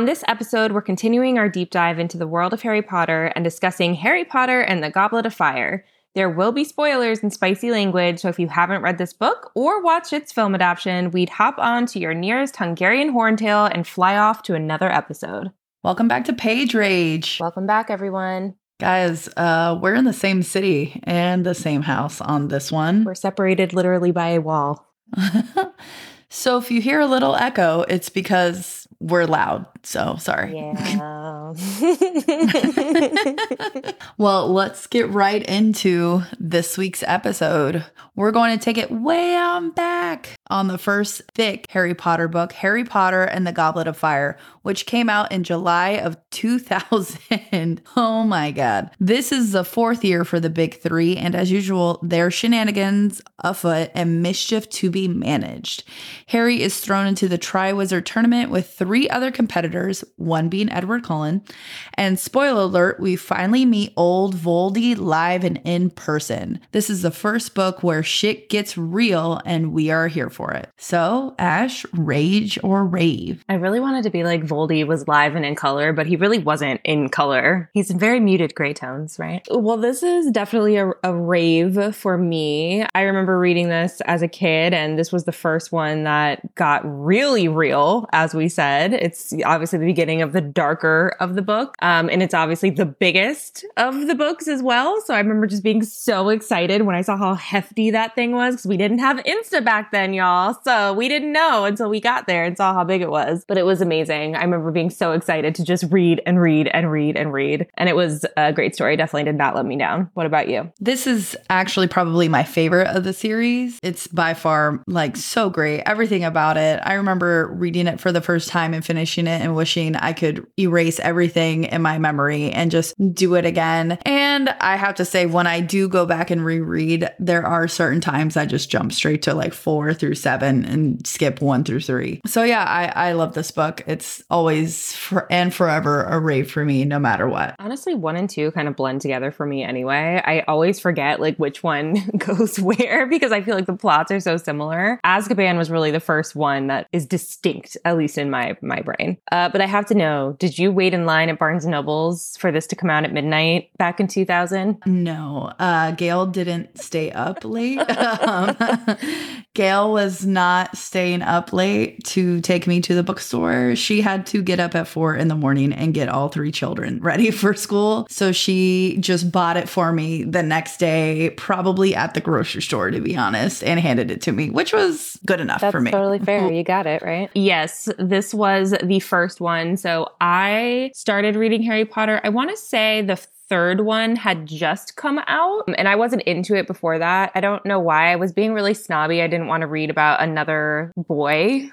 On this episode, we're continuing our deep dive into the world of Harry Potter and discussing Harry Potter and the Goblet of Fire. There will be spoilers and spicy language, so if you haven't read this book or watched its film adaptation, we'd hop on to your nearest Hungarian horntail and fly off to another episode. Welcome back to Page Rage. Welcome back, everyone. Guys, uh, we're in the same city and the same house on this one. We're separated literally by a wall. so if you hear a little echo, it's because we're loud. So sorry. Yeah. well, let's get right into this week's episode. We're going to take it way on back on the first thick Harry Potter book, Harry Potter and the Goblet of Fire, which came out in July of 2000. oh my God. This is the fourth year for the big three, and as usual, there's shenanigans afoot and mischief to be managed. Harry is thrown into the Triwizard Tournament with three other competitors, one being Edward Cullen. And spoiler alert, we finally meet old Voldy live and in person. This is the first book where shit gets real, and we are here for it. So, Ash, rage or rave? I really wanted to be like Voldy was live and in color, but he really wasn't in color. He's in very muted gray tones, right? Well, this is definitely a, a rave for me. I remember reading this as a kid, and this was the first one that got really real, as we said. It's obviously the beginning of the darker of the book, um, and it's obviously the biggest of the books as well. So I remember just being so excited when I saw how hefty that thing was because we didn't have Insta back then, y'all. So we didn't know until we got there and saw how big it was. But it was amazing. I remember being so excited to just read and read and read and read. And it was a great story. Definitely did not let me down. What about you? This is actually probably my favorite of the series. It's by far like so great. Everything about it. I remember reading it for the first time and finishing it and wishing I could erase everything in my memory and just do it again. And I have to say, when I do go back and reread, there are certain times I just jump straight to like four through seven and skip one through three. So yeah, I, I love this book. It's always for and forever a rave for me, no matter what. Honestly, one and two kind of blend together for me anyway. I always forget like which one goes where because I feel like the plots are so similar. Azkaban was really the first one that is distinct, at least in my my brain. Uh, but I have to know, did you wait in line at Barnes and Nobles for this to come out at midnight back in 2000? No, uh, Gail didn't stay up late. um, Gail was not staying up late to take me to the bookstore. She had to get up at four in the morning and get all three children ready for school. So she just bought it for me the next day, probably at the grocery store, to be honest, and handed it to me, which was good enough That's for me. Totally fair. You got it, right? Yes, this was the first one. So I started reading Harry Potter. I want to say the third one had just come out and I wasn't into it before that. I don't know why. I was being really snobby. I didn't want to read about another boy.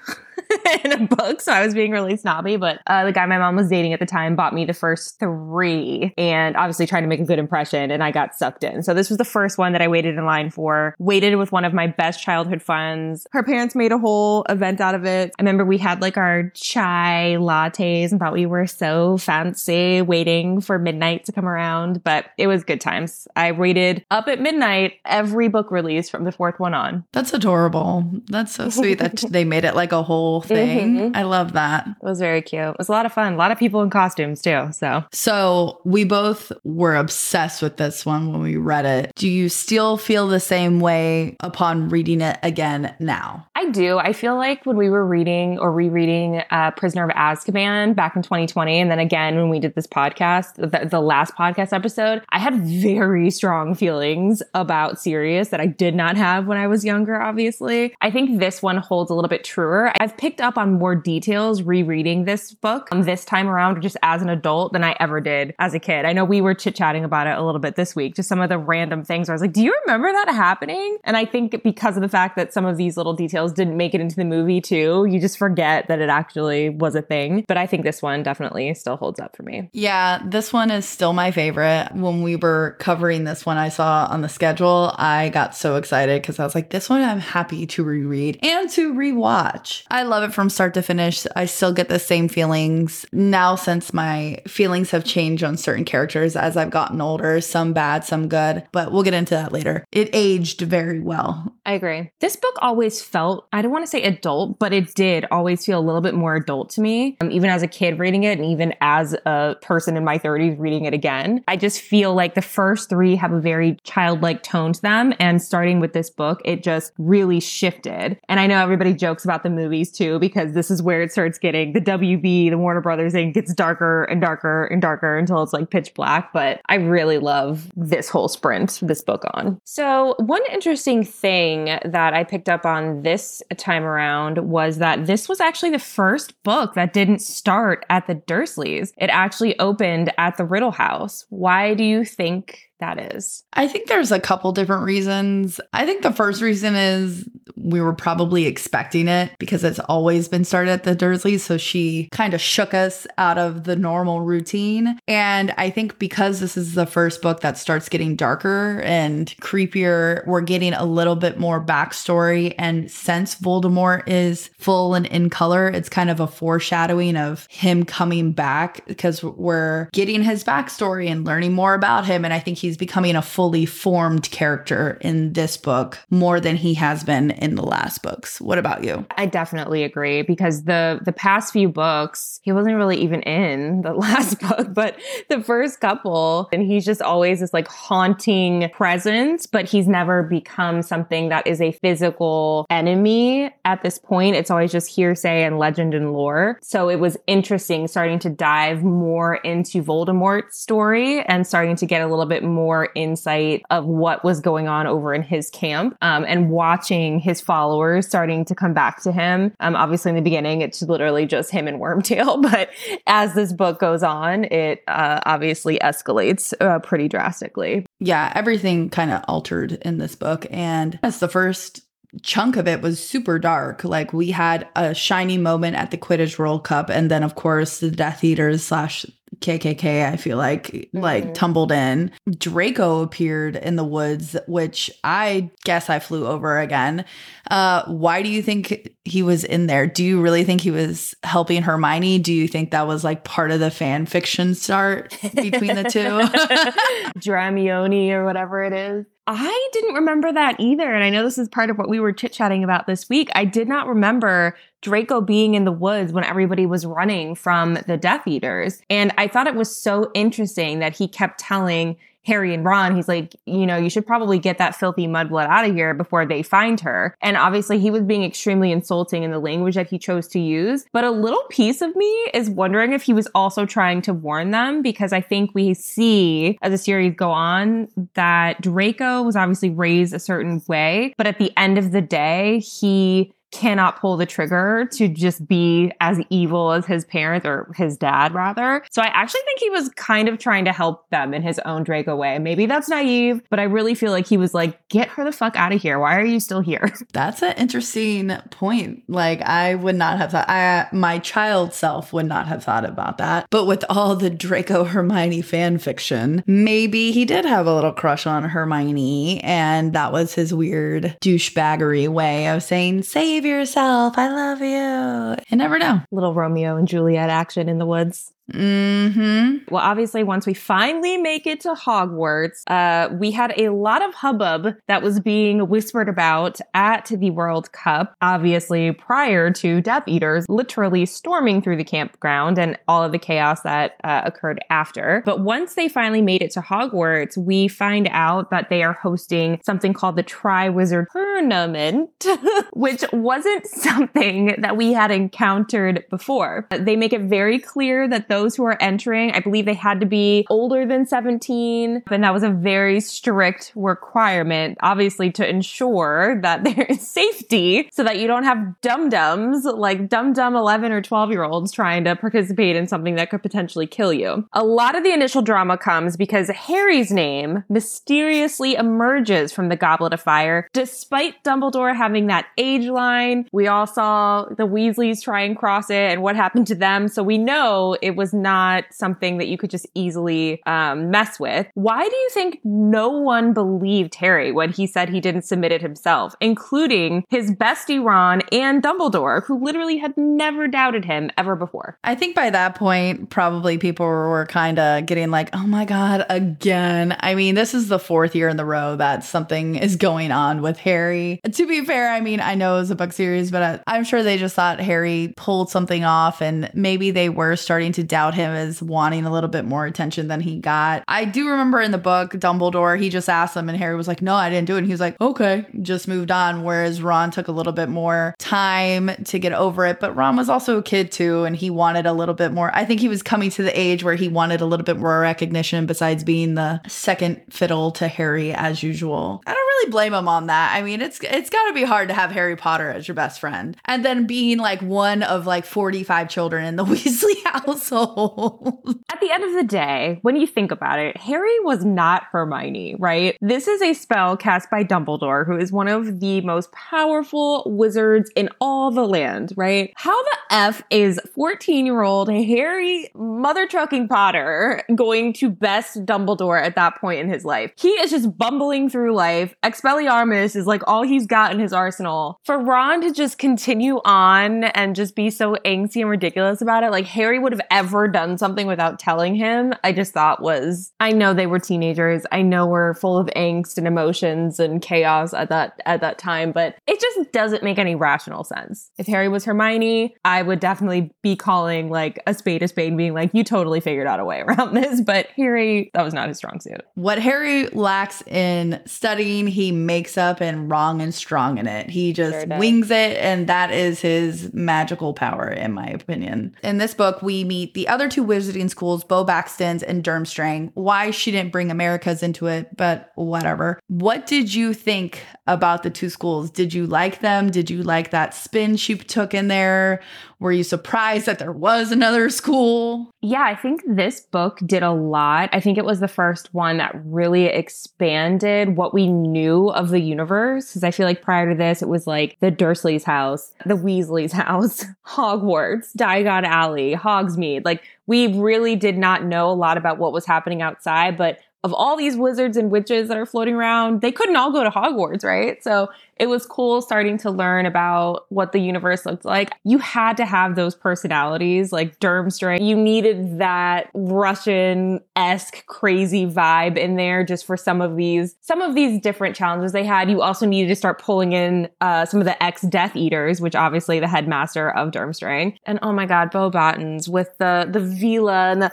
in a book, so I was being really snobby. But uh, the guy my mom was dating at the time bought me the first three, and obviously trying to make a good impression, and I got sucked in. So this was the first one that I waited in line for. Waited with one of my best childhood friends. Her parents made a whole event out of it. I remember we had like our chai lattes and thought we were so fancy, waiting for midnight to come around. But it was good times. I waited up at midnight every book release from the fourth one on. That's adorable. That's so sweet that they made it like a whole thing. Mm-hmm. I love that. It was very cute. It was a lot of fun. A lot of people in costumes too. So, so we both were obsessed with this one when we read it. Do you still feel the same way upon reading it again now? I do. I feel like when we were reading or rereading uh, Prisoner of Azkaban back in 2020, and then again when we did this podcast, the, the last podcast episode, I had very strong feelings about Sirius that I did not have when I was younger, obviously. I think this one holds a little bit truer. I've picked up on more details rereading this book um, this time around, just as an adult, than I ever did as a kid. I know we were chit chatting about it a little bit this week, just some of the random things where I was like, do you remember that happening? And I think because of the fact that some of these little details didn't make it into the movie too, you just forget that it actually was a thing. But I think this one definitely still holds up for me. Yeah, this one is still my favorite. When we were covering this one, I saw on the schedule, I got so excited because I was like, this one I'm happy to reread and to rewatch. I love it from start to finish. I still get get the same feelings now since my feelings have changed on certain characters as I've gotten older, some bad, some good, but we'll get into that later. It aged very well. I agree. This book always felt, I don't want to say adult, but it did always feel a little bit more adult to me. Um, even as a kid reading it, and even as a person in my 30s reading it again, I just feel like the first three have a very childlike tone to them. And starting with this book, it just really shifted. And I know everybody jokes about the movies too, because this is where it starts getting the WB, the Warner Brothers thing gets darker and darker and darker until it's like pitch black. But I really love this whole sprint, this book on. So, one interesting thing that I picked up on this time around was that this was actually the first book that didn't start at the Dursleys. It actually opened at the Riddle House. Why do you think that is? I think there's a couple different reasons. I think the first reason is we were probably expecting it because it's always been started at the Dursleys. So she kind of shook us out of the normal routine. And I think because this is the first book that starts getting darker and creepier, we're getting a little bit more backstory. And since Voldemort is full and in color, it's kind of a foreshadowing of him coming back because we're getting his backstory and learning more about him. And I think he's becoming a fully formed character in this book more than he has been in the last books. What about you? I definitely agree because the the past few books, he wasn't really even in the last book, but the first couple, and he's just always this like haunting presence, but he's never become something that is a physical enemy at this point. It's always just hearsay and legend and lore. So it was interesting starting to dive more into Voldemort's story and starting to get a little bit more insight of what was going on over in his camp um, and watching his followers starting to come back to him. Um, obviously, in the beginning, it's literally just him and Wormtail, but as this book goes on, it uh, obviously escalates uh, pretty drastically. Yeah, everything kind of altered in this book. And that's the first chunk of it was super dark. Like we had a shiny moment at the Quidditch World Cup, and then of course the Death Eaters slash KKK, I feel like, mm-hmm. like tumbled in. Draco appeared in the woods, which I guess I flew over again. Uh, why do you think he was in there? Do you really think he was helping Hermione? Do you think that was like part of the fan fiction start between the two? Dramione or whatever it is. I didn't remember that either. And I know this is part of what we were chit chatting about this week. I did not remember Draco being in the woods when everybody was running from the Death Eaters. And I thought it was so interesting that he kept telling Harry and Ron, he's like, you know, you should probably get that filthy mudblood out of here before they find her. And obviously, he was being extremely insulting in the language that he chose to use. But a little piece of me is wondering if he was also trying to warn them because I think we see as the series go on that Draco was obviously raised a certain way. But at the end of the day, he cannot pull the trigger to just be as evil as his parents or his dad rather. So I actually think he was kind of trying to help them in his own Draco way. Maybe that's naive, but I really feel like he was like, get her the fuck out of here. Why are you still here? That's an interesting point. Like I would not have thought I my child self would not have thought about that. But with all the Draco Hermione fan fiction, maybe he did have a little crush on Hermione and that was his weird douchebaggery way of saying, say save yourself. I love you. You never know. Little Romeo and Juliet action in the woods. Hmm. Well, obviously, once we finally make it to Hogwarts, uh, we had a lot of hubbub that was being whispered about at the World Cup. Obviously, prior to Death Eaters literally storming through the campground and all of the chaos that uh, occurred after. But once they finally made it to Hogwarts, we find out that they are hosting something called the Triwizard Tournament, which wasn't something that we had encountered before. They make it very clear that those who are entering, I believe they had to be older than 17. And that was a very strict requirement, obviously, to ensure that there is safety so that you don't have dum dums like dum dum 11 or 12 year olds trying to participate in something that could potentially kill you. A lot of the initial drama comes because Harry's name mysteriously emerges from the Goblet of Fire, despite Dumbledore having that age line. We all saw the Weasleys try and cross it and what happened to them. So we know it was was not something that you could just easily um, mess with. Why do you think no one believed Harry when he said he didn't submit it himself, including his bestie Ron and Dumbledore, who literally had never doubted him ever before? I think by that point, probably people were kind of getting like, oh my God, again. I mean, this is the fourth year in the row that something is going on with Harry. To be fair, I mean, I know it was a book series, but I'm sure they just thought Harry pulled something off and maybe they were starting to doubt him as wanting a little bit more attention than he got. I do remember in the book, Dumbledore, he just asked him and Harry was like, no, I didn't do it. And he was like, okay, just moved on. Whereas Ron took a little bit more time to get over it. But Ron was also a kid too, and he wanted a little bit more. I think he was coming to the age where he wanted a little bit more recognition besides being the second fiddle to Harry as usual. I don't really blame him on that. I mean, it's it's got to be hard to have Harry Potter as your best friend and then being like one of like 45 children in the Weasley household. At the end of the day, when you think about it, Harry was not Hermione, right? This is a spell cast by Dumbledore, who is one of the most powerful wizards in all the land, right? How the F is 14 year old Harry mother trucking Potter going to best Dumbledore at that point in his life? He is just bumbling through life. Expelliarmus is like all he's got in his arsenal. For Ron to just continue on and just be so angsty and ridiculous about it, like Harry would have ever done something without telling him, I just thought was, I know they were teenagers. I know we're full of angst and emotions and chaos at that, at that time, but it just doesn't make any rational sense. If Harry was Hermione, I would definitely be calling like a spade a spade, being like, you totally figured out a way around this. But Harry, that was not his strong suit. What Harry lacks in studying, he makes up in wrong and strong in it. He just sure wings it, and that is his magical power, in my opinion. In this book, we meet the other two wizarding schools, Beauxbatons and Durmstrang. Why she didn't bring America's into it, but whatever. What did you think about the two schools? Did you like them? Did you like that spin she took in there? Were you surprised that there was another school? Yeah, I think this book did a lot. I think it was the first one that really expanded what we knew of the universe. Because I feel like prior to this, it was like the Dursleys' house, the Weasleys' house, Hogwarts, Diagon Alley, Hogsmeade. Like we really did not know a lot about what was happening outside, but of all these wizards and witches that are floating around, they couldn't all go to Hogwarts, right? So it was cool starting to learn about what the universe looked like. You had to have those personalities like Durmstrang. You needed that Russian-esque crazy vibe in there just for some of these some of these different challenges they had. You also needed to start pulling in uh, some of the ex Death Eaters, which obviously the headmaster of Durmstrang. And oh my god, Beauxbatons with the the Veela and the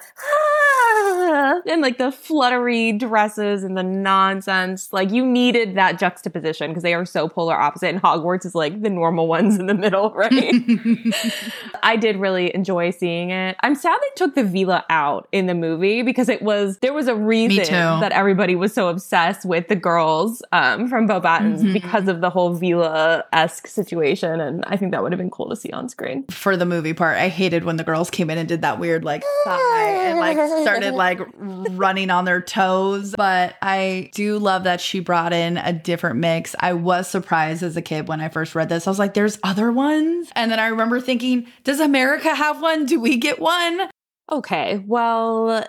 and like the fluttery dresses and the nonsense. Like you needed that juxtaposition because they are so polar opposite and Hogwarts is like the normal ones in the middle, right? I did really enjoy seeing it. I'm sad they took the Veela out in the movie because it was there was a reason that everybody was so obsessed with the girls um, from Beauxbatons mm-hmm. because of the whole Veela-esque situation. And I think that would have been cool to see on screen. For the movie part, I hated when the girls came in and did that weird like sigh and like started like running on their toes. But I do love that she brought in a different mix. I was surprised as a kid when I first read this. I was like, there's other ones. And then I remember thinking, does America have one? Do we get one? Okay, well,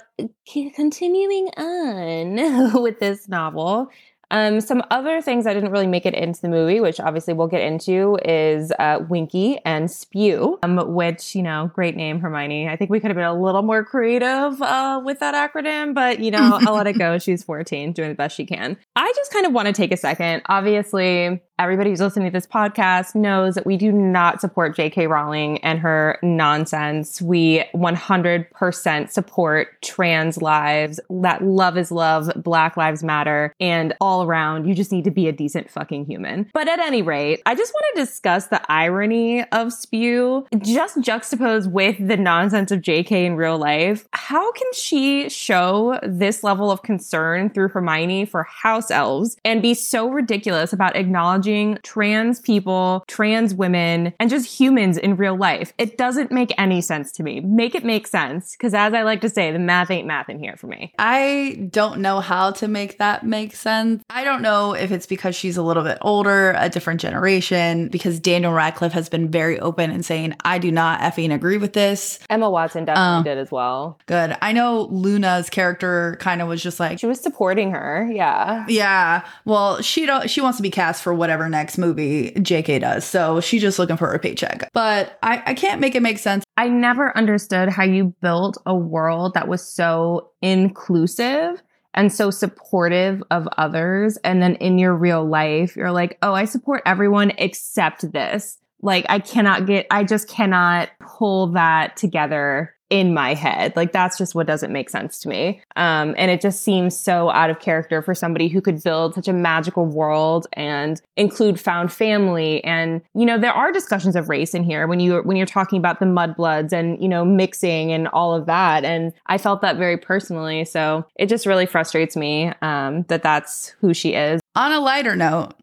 continuing on with this novel, um, some other things that didn't really make it into the movie, which obviously we'll get into, is uh, Winky and Spew, um, which, you know, great name, Hermione. I think we could have been a little more creative uh, with that acronym, but, you know, I'll let it go. She's 14, doing the best she can. I just kind of want to take a second. Obviously, everybody who's listening to this podcast knows that we do not support J.K. Rowling and her nonsense. We 100% support trans lives, that love is love, Black Lives Matter, and all around, you just need to be a decent fucking human. But at any rate, I just want to discuss the irony of Spew, just juxtaposed with the nonsense of J.K. in real life. How can she show this level of concern through Hermione for house elves and be so ridiculous about acknowledging acknowledging trans people, trans women, and just humans in real life. It doesn't make any sense to me. Make it make sense. Because as I like to say, the math ain't math in here for me. I don't know how to make that make sense. I don't know if it's because she's a little bit older, a different generation, because Daniel Radcliffe has been very open and saying, I do not effing agree with this. Emma Watson definitely um, did as well. Good. I know Luna's character kind of was just like she was supporting her. Yeah. Yeah. Well, she don't she wants to be cast for whatever next movie JK does. So she's just looking for her paycheck. But I, I can't make it make sense. I never understood how you built a world that was so inclusive and so supportive of others. And then in your real life, you're like, oh, I support everyone except this. Like, I cannot get, I just cannot pull that together in my head. Like that's just what doesn't make sense to me. Um, and it just seems so out of character for somebody who could build such a magical world and include found family. And you know, there are discussions of race in here when you when you're talking about the mudbloods and you know mixing and all of that. And I felt that very personally. So it just really frustrates me um, that that's who she is. On a lighter note,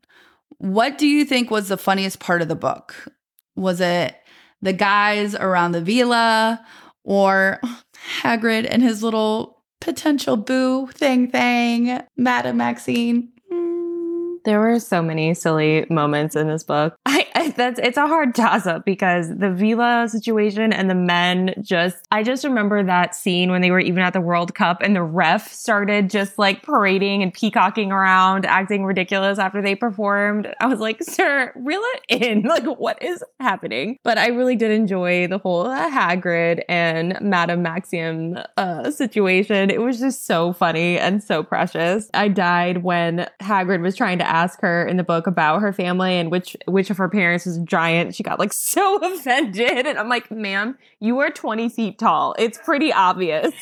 what do you think was the funniest part of the book? Was it the guys around the Veela? Or Hagrid and his little potential boo thing thing, Madame Maxime. There were so many silly moments in this book. I, I, that's it's a hard toss up because the Veela situation and the men just I just remember that scene when they were even at the World Cup and the ref started just like parading and peacocking around, acting ridiculous after they performed. I was like, "Sir, reel it in. Like what is happening?" But I really did enjoy the whole Hagrid and Madame Maxime uh, situation. It was just so funny and so precious. I died when Hagrid was trying to ask her in the book about her family and which which of her parents was a giant. She got like so offended, and I'm like, "Ma'am, you are 20 feet tall. It's pretty obvious.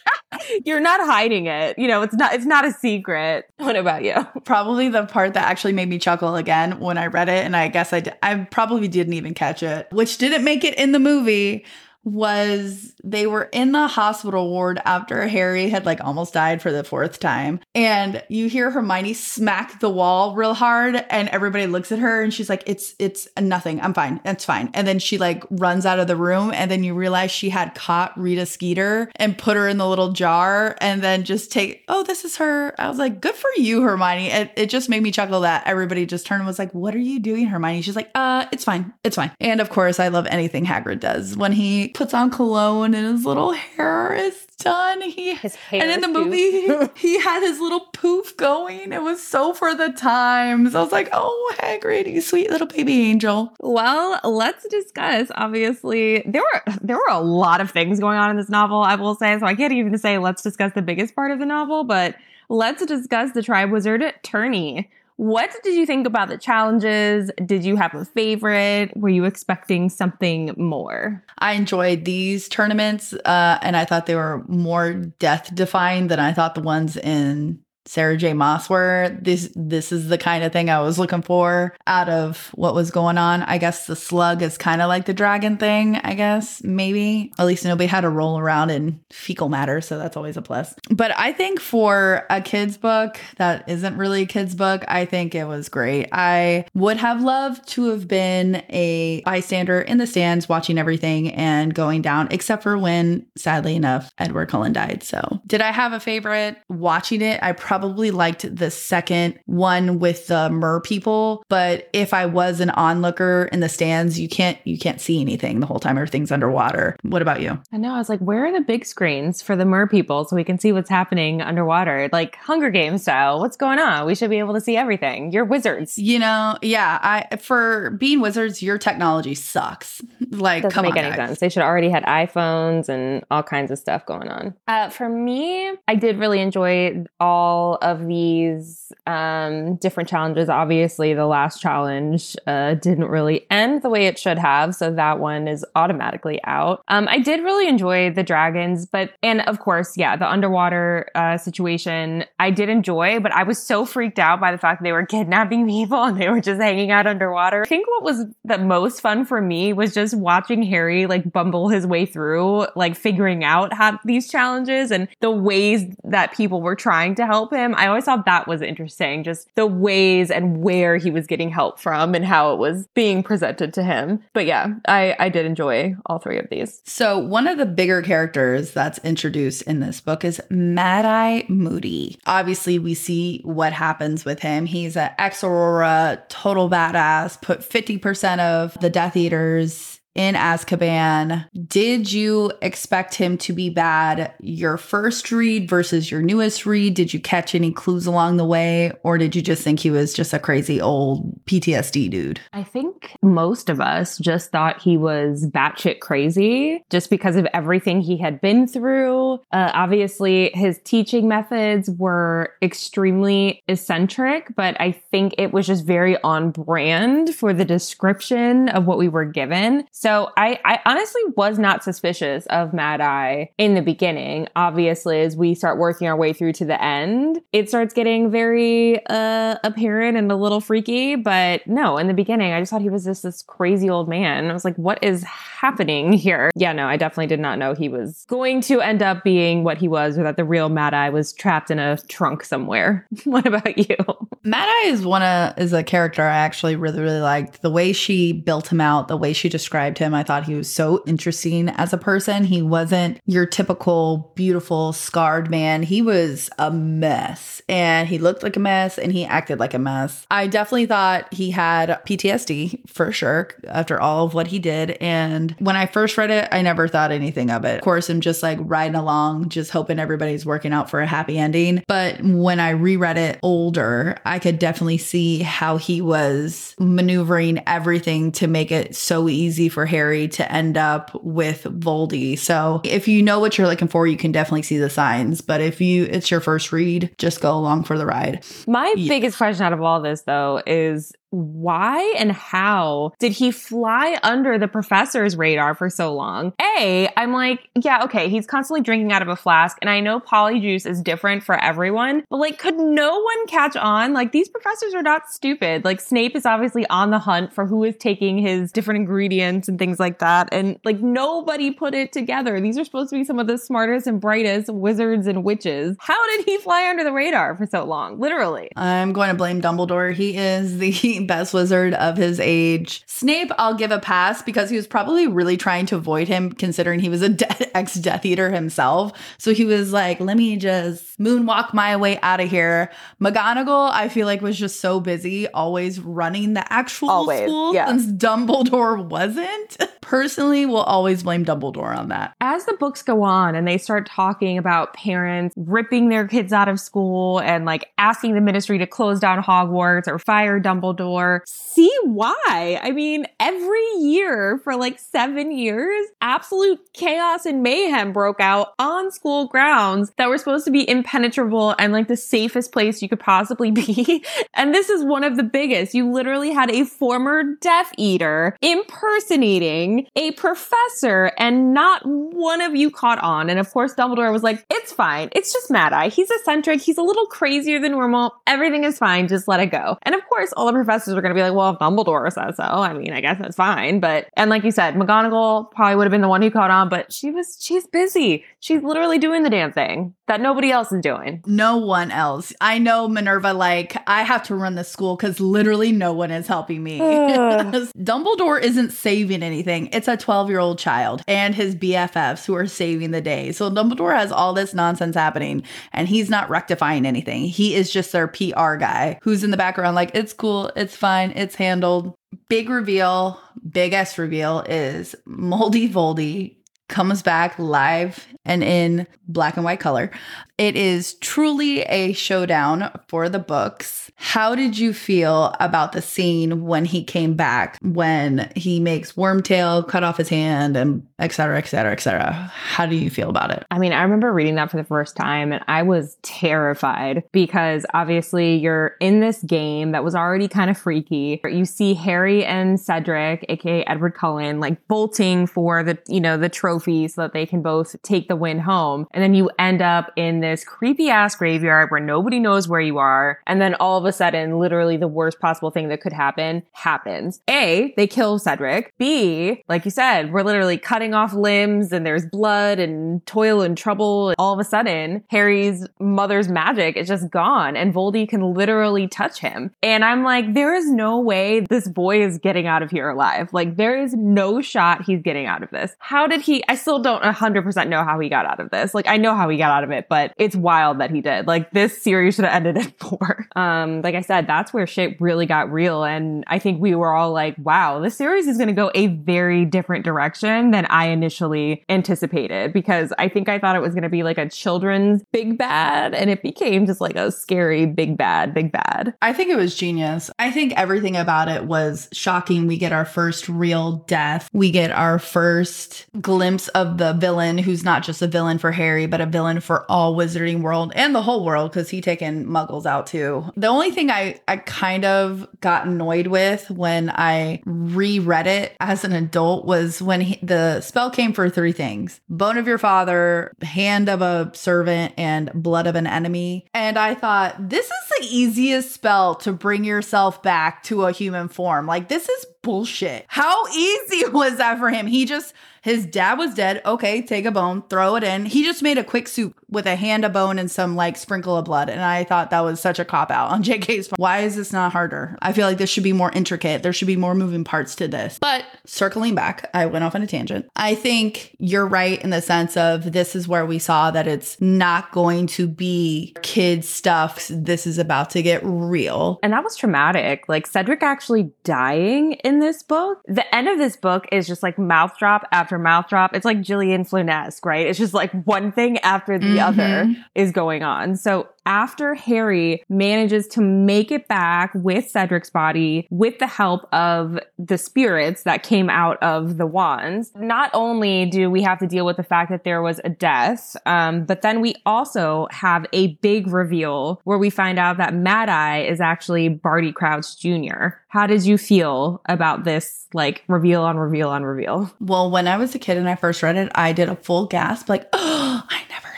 You're not hiding it. You know, it's not it's not a secret." What about you? Probably the part that actually made me chuckle again when I read it, and I guess I d- I probably didn't even catch it, which didn't make it in the movie was they were in the hospital ward after Harry had like almost died for the fourth time. And you hear Hermione smack the wall real hard and everybody looks at her and she's like, it's, it's nothing. I'm fine. It's fine. And then she like runs out of the room and then you realize she had caught Rita Skeeter and put her in the little jar and then just take, oh, this is her. I was like, good for you, Hermione. It, it just made me chuckle that everybody just turned and was like, what are you doing, Hermione? She's like, uh, it's fine. It's fine. And of course, I love anything Hagrid does when he puts on cologne and his little hair is done. He his hair and in the movie he had his little poof going. It was so for the times. I was like, oh Hagrid, you sweet little baby angel. Well, let's discuss. Obviously, there were there were a lot of things going on in this novel. I will say, so I can't even say let's discuss the biggest part of the novel, but let's discuss the Triwizard Tourney. What did you think about the challenges? Did you have a favorite? Were you expecting something more? I enjoyed these tournaments, uh, and I thought they were more death defying than I thought the ones in Sarah J. Maas were. This this is the kind of thing I was looking for out of what was going on. I guess the slug is kind of like the dragon thing, I guess, maybe. At least nobody had to roll around in fecal matter, so that's always a plus. But I think for a kid's book that isn't really a kid's book, I think it was great. I would have loved to have been a bystander in the stands watching everything and going down, except for when, sadly enough, Edward Cullen died. So, did I have a favorite watching it? I probably probably liked the second one with the mer people, but if I was an onlooker in the stands, you can't you can't see anything the whole time everything's underwater. What about you? I know. I was like, where are the big screens for the mer people so we can see what's happening underwater? Like Hunger Games style. What's going on? We should be able to see everything. You're wizards. You know, yeah. I for being wizards, your technology sucks. Like doesn't make on, any guys. sense. They should already had iPhones and all kinds of stuff going on. Uh, for me, I did really enjoy all all of these um, different challenges. Obviously, the last challenge uh, didn't really end the way it should have, so that one is automatically out. Um, I did really enjoy the dragons, but and of course, yeah, the underwater uh, situation I did enjoy, but I was so freaked out by the fact that they were kidnapping people and they were just hanging out underwater. I think what was the most fun for me was just watching Harry like bumble his way through, like figuring out how these challenges and the ways that people were trying to help him. I always thought that was interesting. Just the ways and where he was getting help from and how it was being presented to him. But yeah, I, I did enjoy all three of these. So one of the bigger characters that's introduced in this book is Mad Eye Moody. Obviously, we see what happens with him. He's an ex Aurora, total badass, put 50% of the Death Eaters in Azkaban. Did you expect him to be bad your first read versus your newest read? Did you catch any clues along the way? Or did you just think he was just a crazy old PTSD dude? I think most of us just thought he was batshit crazy just because of everything he had been through. Uh, obviously, his teaching methods were extremely eccentric, but I think it was just very on brand for the description of what we were given. So I, I honestly was not suspicious of Mad Eye in the beginning. Obviously, as we start working our way through to the end, it starts getting very uh, apparent and a little freaky. But no, in the beginning, I just thought he was just this crazy old man. I was like, what is happening here? Yeah, no, I definitely did not know he was going to end up being what he was, or that the real Mad Eye was trapped in a trunk somewhere. what about you? Mad Eye is one of is a character I actually really really liked. The way she built him out, the way she described him, I thought he was so interesting as a person. He wasn't your typical beautiful scarred man. He was a mess, and he looked like a mess, and he acted like a mess. I definitely thought he had PTSD for sure after all of what he did. And when I first read it, I never thought anything of it. Of course, I'm just like riding along, just hoping everybody's working out for a happy ending. But when I reread it older, I could definitely see how he was maneuvering everything to make it so easy for Harry to end up with Voldy. So if you know what you're looking for, you can definitely see the signs. But if you it's your first read, just go along for the ride. My yeah. biggest question out of all this though is why and how did he fly under the professor's radar for so long? A, I'm like, yeah, okay, he's constantly drinking out of a flask, and I know polyjuice is different for everyone, but like, could no one catch on? Like, these professors are not stupid. Like, Snape is obviously on the hunt for who is taking his different ingredients and things like that, and like, nobody put it together. These are supposed to be some of the smartest and brightest wizards and witches. How did he fly under the radar for so long? Literally. I'm going to blame Dumbledore. He is the best wizard of his age. Snape, I'll give a pass because he was probably really trying to avoid him, considering he was a de- ex Death Eater himself. So he was like, let me just moonwalk my way out of here. McGonagall, I feel like, was just so busy always running the actual always, school yeah. since Dumbledore wasn't. Personally, will always blame Dumbledore on that. As the books go on and they start talking about parents ripping their kids out of school and like asking the ministry to close down Hogwarts or fire Dumbledore see why. I mean, every year for like seven years, absolute chaos and mayhem broke out on school grounds that were supposed to be impenetrable and like the safest place you could possibly be. and this is one of the biggest. You literally had a former Death Eater impersonating a professor, and not one of you caught on. And of course, Dumbledore was like, it's fine. It's just Mad Eye. He's eccentric. He's a little crazier than normal. Everything is fine. Just let it go. And of course, all the professors professors are going to be like, well, if Dumbledore says so, I mean, I guess that's fine. But, and like you said, McGonagall probably would have been the one who caught on, but she was, she's busy. She's literally doing the damn thing that nobody else is doing. No one else. I know Minerva, like, I have to run the school because literally no one is helping me. Dumbledore isn't saving anything. It's a 12 year old child and his BFFs who are saving the day. So Dumbledore has all this nonsense happening and he's not rectifying anything. He is just their PR guy who's in the background, like, it's cool, it's fine, it's handled. Big reveal, big S reveal is Moldy Voldy comes back live and in black and white color. It is truly a showdown for the books. How did you feel about the scene when he came back, when he makes Wormtail cut off his hand and et cetera, et cetera, et cetera? How do you feel about it? I mean, I remember reading that for the first time and I was terrified because obviously you're in this game that was already kind of freaky. You see Harry and Cedric, aka Edward Cullen, like bolting for the, you know, the trophy so that they can both take the win home. And then you end up in this creepy ass graveyard where nobody knows where you are. And then all of a sudden, literally the worst possible thing that could happen happens. A, they kill Cedric. B, like you said, we're literally cutting off limbs and there's blood and toil and trouble. All of a sudden, Harry's mother's magic is just gone and Voldy can literally touch him. And I'm like, there is no way this boy is getting out of here alive. Like there is no shot he's getting out of this. How did he, I still don't 100% know how he got out of this. Like I know how he got out of it, but it's wild that he did. Like this series should have ended at four. Um, like I said, that's where shit really got real. And I think we were all like, wow, this series is going to go a very different direction than I initially anticipated because I think I thought it was going to be like a children's big bad and it became just like a scary big bad, big bad. I think it was genius. I think everything about it was shocking. We get our first real death. We get our first glimpse of the villain who's not just a villain for Harry, but a villain for all Wizarding World and the whole world because he taken muggles out too. The only thing I, I kind of got annoyed with when I reread it as an adult was when he, the spell came for three things bone of your father, hand of a servant, and blood of an enemy. And I thought, this is the easiest spell to bring yourself back to a human form. Like, this is bullshit. How easy was that for him? He just his dad was dead. Okay, take a bone, throw it in. He just made a quick soup with a hand of bone and some like sprinkle of blood. And I thought that was such a cop out on JK's. part. Why is this not harder? I feel like this should be more intricate. There should be more moving parts to this. But circling back, I went off on a tangent. I think you're right in the sense of this is where we saw that it's not going to be kids stuff. This is about to get real. And that was traumatic. Like Cedric actually dying in this book. The end of this book is just like mouth drop after mouth drop. It's like Gillian Flynn-esque, right? It's just like one thing after the mm-hmm. other is going on. So after Harry manages to make it back with Cedric's body with the help of the spirits that came out of the wands, not only do we have to deal with the fact that there was a death, um, but then we also have a big reveal where we find out that Mad Eye is actually Barty Crouch Jr. How did you feel about this, like reveal on reveal on reveal? Well, when I was a kid and I first read it, I did a full gasp, like, oh, I never.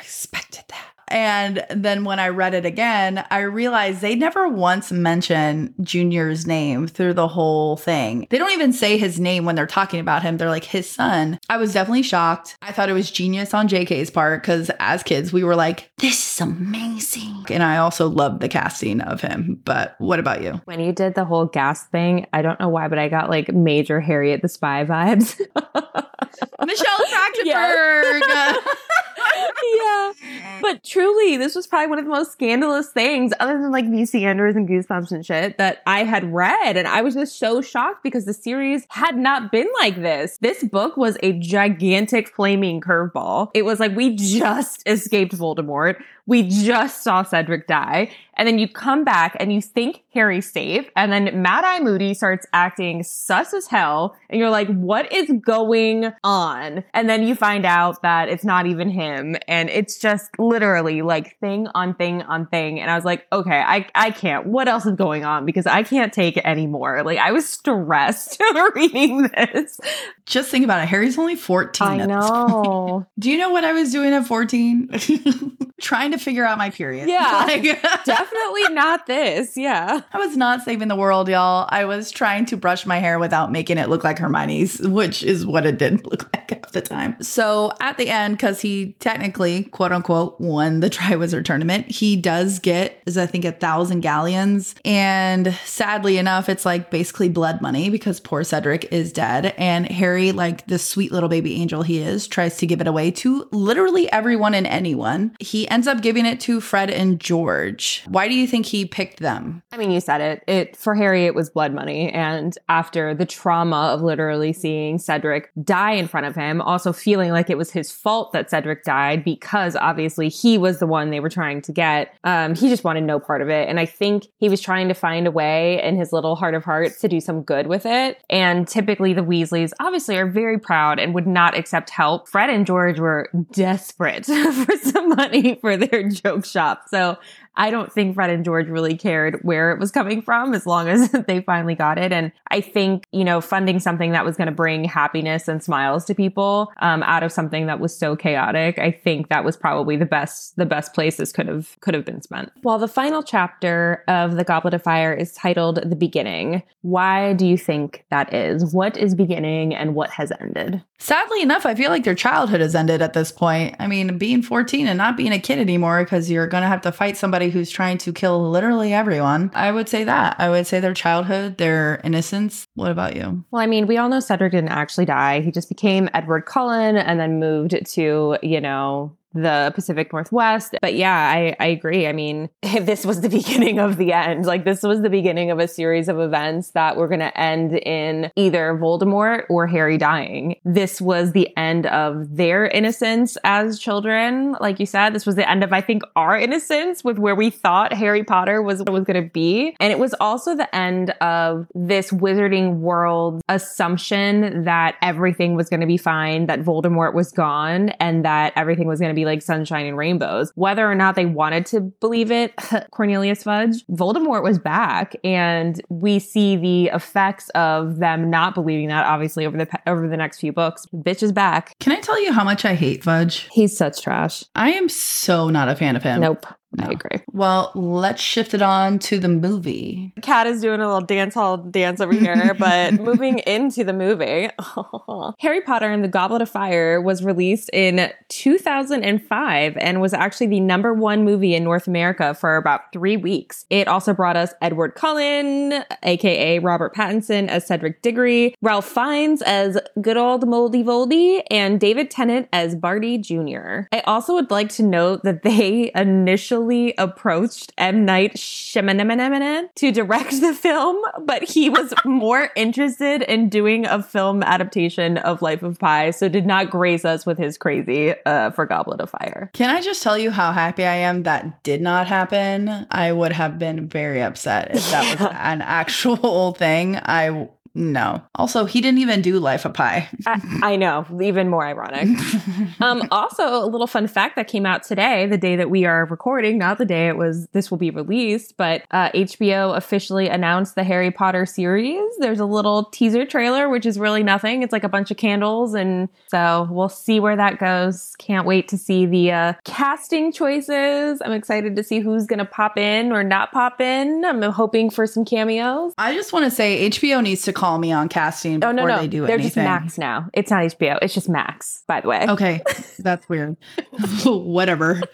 And then when I read it again, I realized they never once mention Junior's name through the whole thing. They don't even say his name when they're talking about him. They're like his son. I was definitely shocked. I thought it was genius on JK's part because as kids, we were like, this is amazing. And I also loved the casting of him. But what about you? When you did the whole gas thing, I don't know why, but I got like major Harriet the Spy vibes. Michelle Trachtenberg. yeah. But truly, this was probably one of the most scandalous things, other than like VC Andrews and Goosebumps and shit, that I had read. And I was just so shocked because the series had not been like this. This book was a gigantic flaming curveball. It was like we just escaped Voldemort. We just saw Cedric die. And then you come back and you think Harry's safe. And then Mad Eye Moody starts acting sus as hell. And you're like, what is going on? And then you find out that it's not even him. And it's just literally like thing on thing on thing. And I was like, okay, I, I can't. What else is going on? Because I can't take it anymore. Like I was stressed reading this. Just think about it. Harry's only 14. I know. Do you know what I was doing at 14? Trying to figure out my period. Yeah. Like, definitely not this. Yeah. I was not saving the world, y'all. I was trying to brush my hair without making it look like Hermione's, which is what it did look like at the time. So at the end, because he technically, quote unquote, won the Triwizard tournament, he does get, is I think, a thousand galleons. And sadly enough, it's like basically blood money because poor Cedric is dead. And Harry, like the sweet little baby angel he is, tries to give it away to literally everyone and anyone. He ends up giving it to Fred and George. Why do you think he picked them? I mean, you said it. It for Harry, it was blood money, and after the trauma of literally seeing Cedric die in front of him, also feeling like it was his fault that Cedric died because obviously he was the one they were trying to get. Um, he just wanted no part of it, and I think he was trying to find a way in his little heart of hearts to do some good with it. And typically, the Weasleys obviously are very proud and would not accept help. Fred and George were desperate for some money for their joke shop, so I don't think Fred and George really cared where it was coming from as long as they finally got it. And I think, you know, funding something that was going to bring happiness and smiles to people um, out of something that was so chaotic, I think that was probably the best, the best place this could have, could have been spent. While the final chapter of The Goblet of Fire is titled The Beginning, why do you think that is? What is beginning and what has ended? Sadly enough, I feel like their childhood has ended at this point. I mean, being 14 and not being a kid anymore because you're going to have to fight somebody who's trying to kill literally everyone. I would say that. I would say their childhood, their innocence. What about you? Well, I mean, we all know Cedric didn't actually die. He just became Edward Cullen and then moved to, you know, the Pacific Northwest. But yeah, I, I agree. I mean, this was the beginning of the end. Like, this was the beginning of a series of events that were going to end in either Voldemort or Harry dying. This was the end of their innocence as children. Like you said, this was the end of, I think, our innocence with where we thought Harry Potter was, was going to be. And it was also the end of this wizarding world assumption that everything was going to be fine, that Voldemort was gone, and that everything was going to be like sunshine and rainbows. Whether or not they wanted to believe it, Cornelius Fudge, Voldemort was back, and we see the effects of them not believing that. Obviously, over the over the next few books, bitch is back. Can I tell you how much I hate Fudge? He's such trash. I am so not a fan of him. Nope. No. I agree. Well, let's shift it on to the movie. Kat is doing a little dance hall dance over here, but moving into the movie, Harry Potter and the Goblet of Fire was released in 2005 and was actually the number one movie in North America for about three weeks. It also brought us Edward Cullen, aka Robert Pattinson as Cedric Diggory, Ralph Fiennes as good old Moldy Voldy, and David Tennant as Barty Jr. I also would like to note that they initially approached M. Night Shyamalan to direct the film, but he was more interested in doing a film adaptation of Life of Pi, so did not grace us with his crazy uh, for Goblet of Fire. Can I just tell you how happy I am that did not happen? I would have been very upset if that was an actual thing. I no. Also, he didn't even do Life of Pi. I, I know, even more ironic. um, also, a little fun fact that came out today, the day that we are recording, not the day it was this will be released, but uh, HBO officially announced the Harry Potter series. There's a little teaser trailer, which is really nothing. It's like a bunch of candles, and so we'll see where that goes. Can't wait to see the uh, casting choices. I'm excited to see who's going to pop in or not pop in. I'm hoping for some cameos. I just want to say HBO needs to call me on casting before oh, no, no. they do They're anything. just Max now. It's not HBO. It's just Max, by the way. Okay, that's weird. Whatever.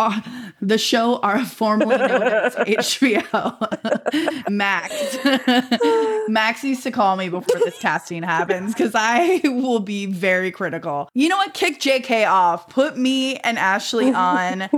Uh, the show are formerly known as HBO. Max. Max needs to call me before this casting happens because I will be very critical. You know what? Kick JK off. Put me and Ashley on.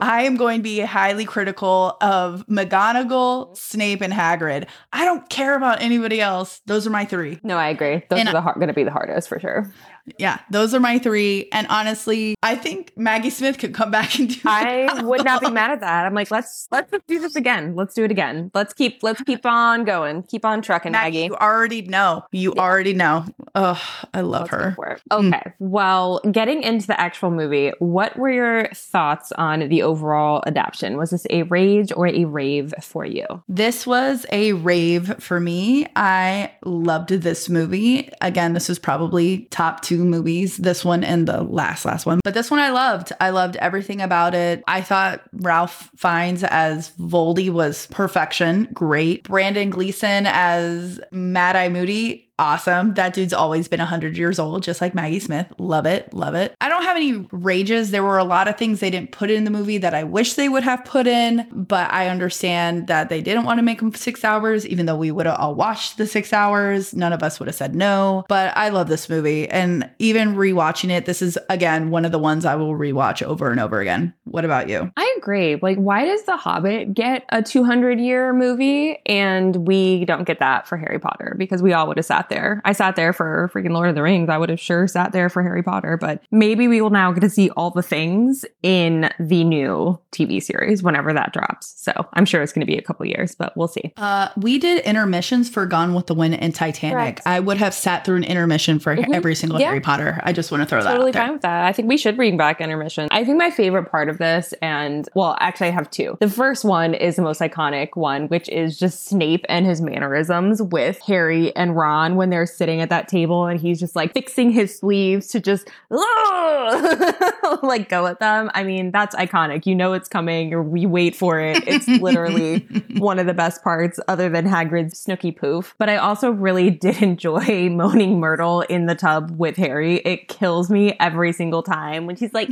I am going to be highly critical of McGonagall, Snape, and Hagrid. I don't care about anybody else. Those are my three. No, I agree. Those And are the going to be the hardest for sure. Yeah, those are my three. And honestly, I think Maggie Smith could come back and do. I would not be mad at that. I'm like, let's let's do this again. Let's do it again. Let's keep let's keep on going. Keep on trucking, Maggie, Maggie. you already know. You already know. Oh, I love Let's her. it. Mm. Okay. Well, getting into the actual movie, what were your thoughts on the overall adaptation? Was this a rage or a rave for you? This was a rave for me. I loved this movie. Again, this was probably top two movies, this one and the last, last one. But this one I loved. I loved everything about it. I thought Ralph Fiennes as Voldy was perfection. Great. Brendan Gleeson as Mad Eye Moody awesome. That dude's always been 100 years old, just like Maggie Smith. Love it. Love it. I don't have any rages. There were a lot of things they didn't put in the movie that I wish they would have put in, but I understand that they didn't want to make them six hours, even though we would have all watched the six hours. None of us would have said no. But I love this movie. And even rewatching it, this is, again, one of the ones I will rewatch over and over again. What about you? I agree. Like, why does The Hobbit get a 200 year movie and we don't get that for Harry Potter? Because we all would have sat sat there. I sat there for freaking Lord of the Rings. I would have sure sat there for Harry Potter, but maybe we will now get to see all the things in the new TV series whenever that drops. So I'm sure it's going to be a couple years, but we'll see. Uh, we did intermissions for Gone with the Wind and Titanic. Correct. I would have sat through an intermission for Mhm. every single Yeah. Harry Potter. I just want to throw that totally out there. fine with that. I think we should bring back intermission. I think my favorite part of this, and well, actually, I have two. The first one is the most iconic one, which is just Snape and his mannerisms with Harry and Ron when they're sitting at that table and he's just like fixing his sleeves to just like go at them. I mean, that's iconic. You know it's coming, or we wait for it. It's literally one of the best parts other than Hagrid's snooky poof. But I also really did enjoy Moaning Myrtle in the tub with Harry. It kills me every single time when she's like,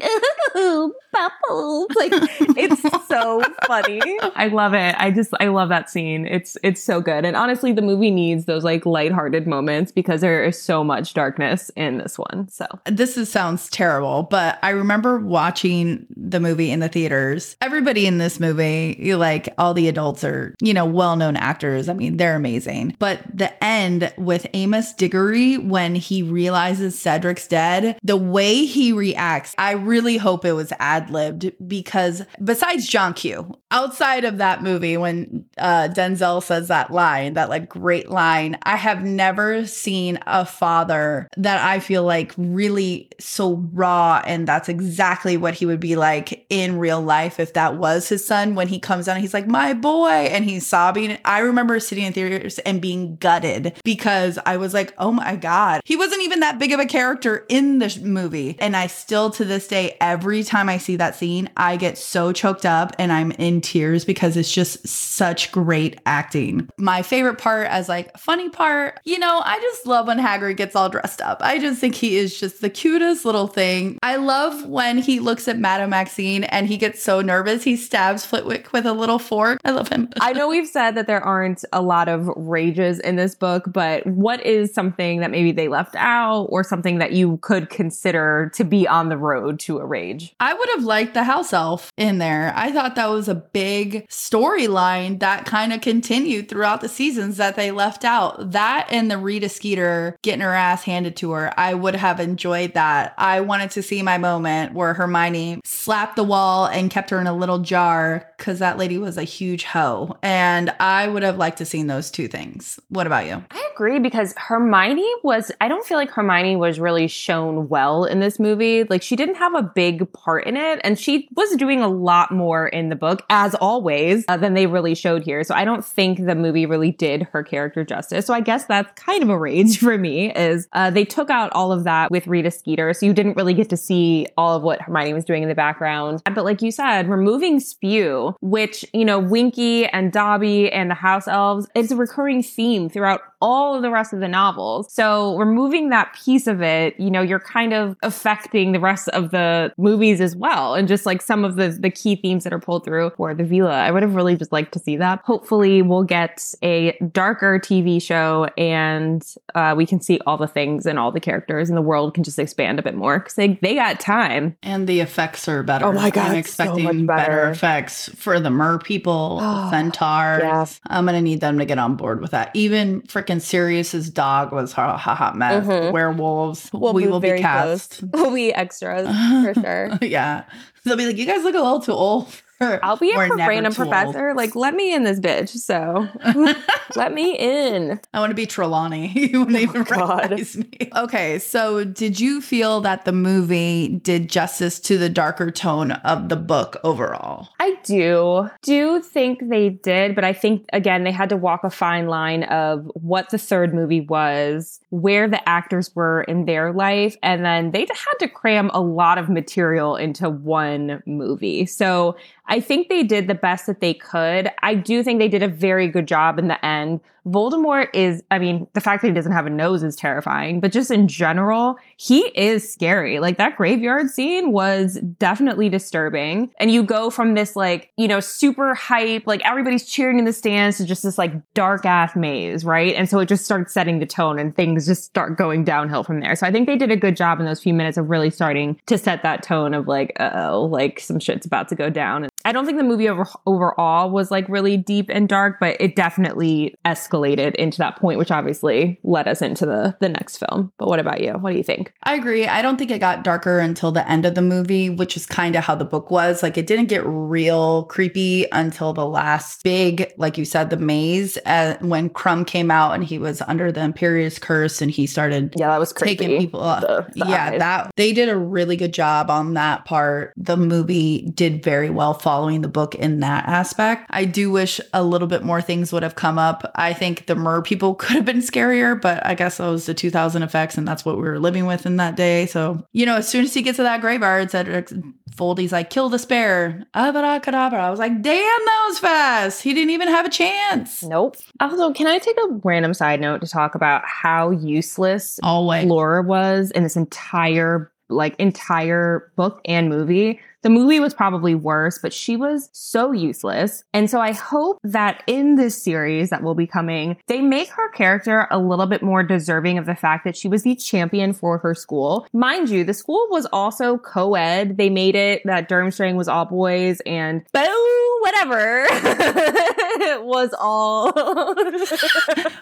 ooh, bubbles. Like it's so funny. I love it. I just I love that scene. It's it's so good. And honestly, the movie needs those like lighthearted moments because there is so much darkness in this one. So this is, sounds terrible, but I remember watching the movie in the theaters. Everybody in this movie, like all the adults are, you know, well-known actors. I mean, they're amazing. But the end with Amos Diggory when he realizes Cedric's dead, the way he reacts, I really hope it was ad-libbed because besides John Q, outside of that movie when uh Denzel says that line, that like great line, I have never seen a father that I feel like really so raw and that's exactly what he would be like in real life if that was his son when he comes down he's like my boy and he's sobbing. I remember sitting in theaters and being gutted because I was like, "Oh my god. He wasn't even that big of a character in the movie." And I still to this day every time I see that scene, I get so choked up and I'm in tears because it's just such great acting. My favorite part as like funny part, you know, I just love when Hagrid gets all dressed up. I just think he is just the cutest little thing. I love when he looks at Madame Maxime and he gets so nervous he stabs Flitwick with a little fork. I love him. I know we've said that there aren't a lot of rages in this book, but what is something that maybe they left out or something that you could consider to be on the road to a rage? I would have liked the house elf in there. I thought that was a big storyline that kind of continued throughout the seasons that they left out. That and the Rita Skeeter getting her ass handed to her, I would have enjoyed that. I wanted to see my moment where Hermione slapped the wall and kept her in a little jar because that lady was a huge hoe. And I would have liked to seen those two things. What about you? I agree because Hermione was, I don't feel like Hermione was really shown well in this movie. Like she didn't have a big part in it and she was doing a lot more in the book, as always, uh, than they really showed here. So I don't think the movie really did her character justice. So I guess that's kind of a rage for me is uh, they took out all of that with Rita Skeeter. So you didn't really get to see all of what Hermione was doing in the background. But like you said, removing Spew, which, you know, Winky and Dobby and the house elves, it's a recurring theme throughout all of the rest of the novels. So removing that piece of it, you know, you're kind of affecting the rest of the movies as well. And just like some of the, the key themes that are pulled through for the Veela. I would have really just liked to see that. Hopefully we'll get a darker TV show and uh, we can see all the things and all the characters and the world can just expand a bit more because they, they got time. And the effects are better. Oh my God, I'm so expecting much better. better effects for the mer people, the centaurs. Yes. I'm gonna need them to get on board with that. Even freaking Sirius's dog was a ha- hot mess. Mhm. Werewolves. we will be cast. We'll be extras for sure. yeah. They'll be like, you guys look a little too old. I'll be a We're pro- never random professor. Like, let me in this bitch. So let me in. I want to be Trelawney. you wouldn't oh, even Oh, God. recognize me. Okay, so did you feel that the movie did justice to the darker tone of the book overall? I do. Do think they did, but I think again they had to walk a fine line of what the third movie was, where the actors were in their life, and then they had to cram a lot of material into one movie. So I think they did the best that they could. I do think they did a very good job in the end. Voldemort is, I mean, the fact that he doesn't have a nose is terrifying, but just in general, he is scary. Like that graveyard scene was definitely disturbing. And you go from this, like, you know, super hype, like everybody's cheering in the stands to just this, like, dark ass maze, right? And so it just starts setting the tone and things just start going downhill from there. So I think they did a good job in those few minutes of really starting to set that tone of, like, oh, like some shit's about to go down. I don't think the movie over, overall was like really deep and dark, but it definitely escalated into that point, which obviously led us into the the next film. But what about you? What do you think? I agree. I don't think it got darker until the end of the movie, which is kind of how the book was. Like it didn't get real creepy until the last big, like you said, the maze. Uh, when Krum came out and he was under the Imperius curse and he started Yeah, that was creepy. taking people up. The- the yeah, eyes. that they did a really good job on that part. The movie did very well following the book in that aspect. I do wish a little bit more things would have come up. I think the mer people could have been scarier, but I guess that was the 2000 effects and that's what we were living with in that day. So, you know, as soon as he gets to that graveyard, Cedric Voldy's like, kill the spare. Abracadabra. I was like, damn, that was fast. He didn't even have a chance. Nope. Also, can I take a random side note to talk about how useless Always. Laura was in this entire like entire book and movie. The movie was probably worse, but she was so useless. And so I hope that in this series that will be coming, they make her character a little bit more deserving of the fact that she was the champion for her school. Mind you, the school was also co-ed. They made it that Durmstrang was all boys and boo, whatever. it was all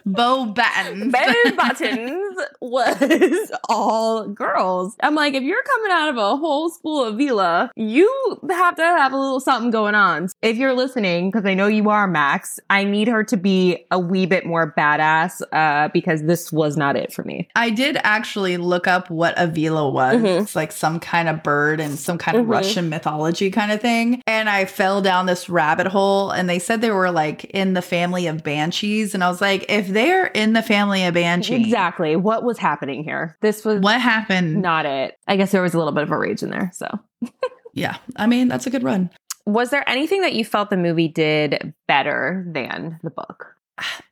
Bo Batten. Bear Buttons was all girls. I'm like, if you're coming out of a whole school of Veela, you have to have a little something going on. If you're listening, because I know you are, Max, I need her to be a wee bit more badass uh, because this was not it for me. I did actually look up what Avila was. Mhm. It's like some kind of bird and some kind of Mhm. Russian mythology kind of thing. And I fell down this rabbit hole and they said they were like in the family of banshees. And I was like, if they're in the family of banshees, Exactly. What was happening here? This was what happened? not it. I guess there was a little bit of a rage in there. So, Yeah. I mean, that's a good run. was there anything that you felt the movie did better than the book?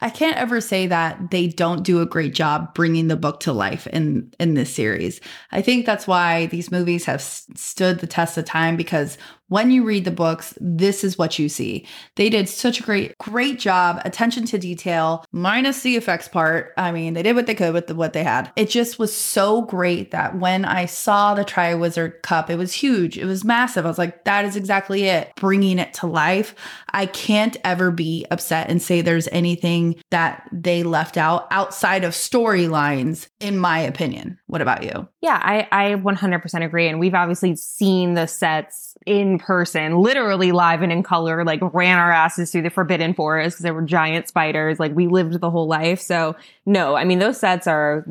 I can't ever say that they don't do a great job bringing the book to life in in this series. I think that's why these movies have s- stood the test of time because when you read the books, this is what you see. They did such a great great job, attention to detail, minus the effects part. I mean, they did what they could with the, what they had. It just was so great that when I saw the Triwizard Cup, it was huge. It was massive. I was like, that is exactly it. Bringing it to life. I can't ever be upset and say there's anything that they left out outside of storylines, in my opinion. What about you? Yeah, I, I 100% agree. And we've obviously seen the sets in person, literally live and in color, like ran our asses through the Forbidden Forest because there were giant spiders. Like we lived the whole life. So, no, I mean, those sets are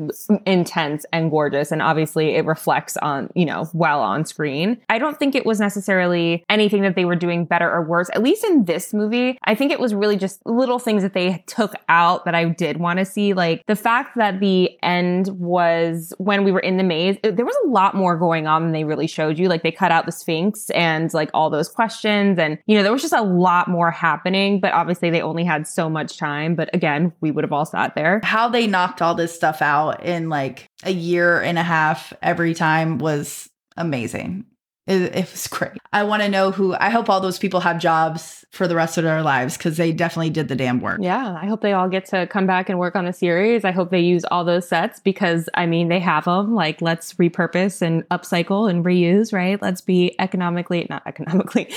intense and gorgeous. And obviously it reflects on, you know, well on screen. I don't think it was necessarily anything that they were doing better or worse, at least in this movie. I think it was really just little things that they took out that I did want to see. Like the fact that the end was when we were in the maze, it- there was a lot more going on than they really showed you. Like they cut out the Sphinx and like all those questions. And, you know, there was just a lot more happening, but obviously they only had so much time. But again, we would have all sat there. How they knocked all this stuff out in like a year and a half every time was amazing. It, it was great. I want to know who, I hope all those people have jobs for the rest of their lives because they definitely did the damn work. Yeah, I hope they all get to come back and work on the series. I hope they use all those sets because I mean, they have them. Like, let's repurpose and upcycle and reuse, right? Let's be economically, not economically,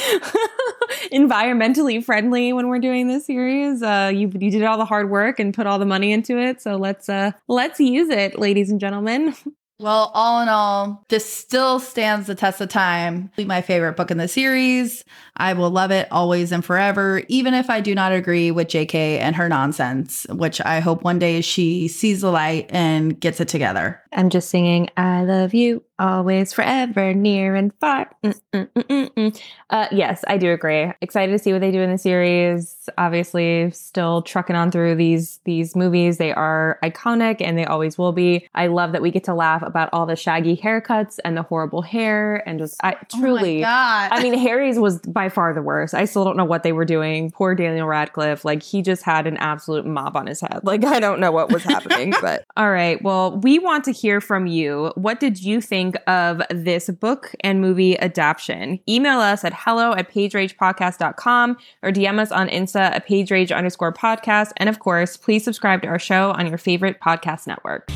environmentally friendly when we're doing this series. Uh, you you did all the hard work and put all the money into it, so let's uh let's use it, ladies and gentlemen. Well, all in all, this still stands the test of time. My favorite book in the series. I will love it always and forever, even if I do not agree with JK and her nonsense, which I hope one day she sees the light and gets it together. I'm just singing I love you always, forever, near and far. Mm, mm, mm. Uh, yes, I do agree. Excited to see what they do in the series. Obviously, still trucking on through these these movies. They are iconic and they always will be. I love that we get to laugh about all the shaggy haircuts and the horrible hair and just I truly. Oh my God. I mean, Harry's was by far the worst. I still don't know what they were doing. Poor Daniel Radcliffe. Like, he just had an absolute mop on his head. Like, I don't know what was happening. but all right. Well, we want to hear from you. What did you think of this book and movie adaptation? Email us at hello at pageragepodcast.com or DM us on Insta at pagerage underscore podcast. And of course, please subscribe to our show on your favorite podcast network.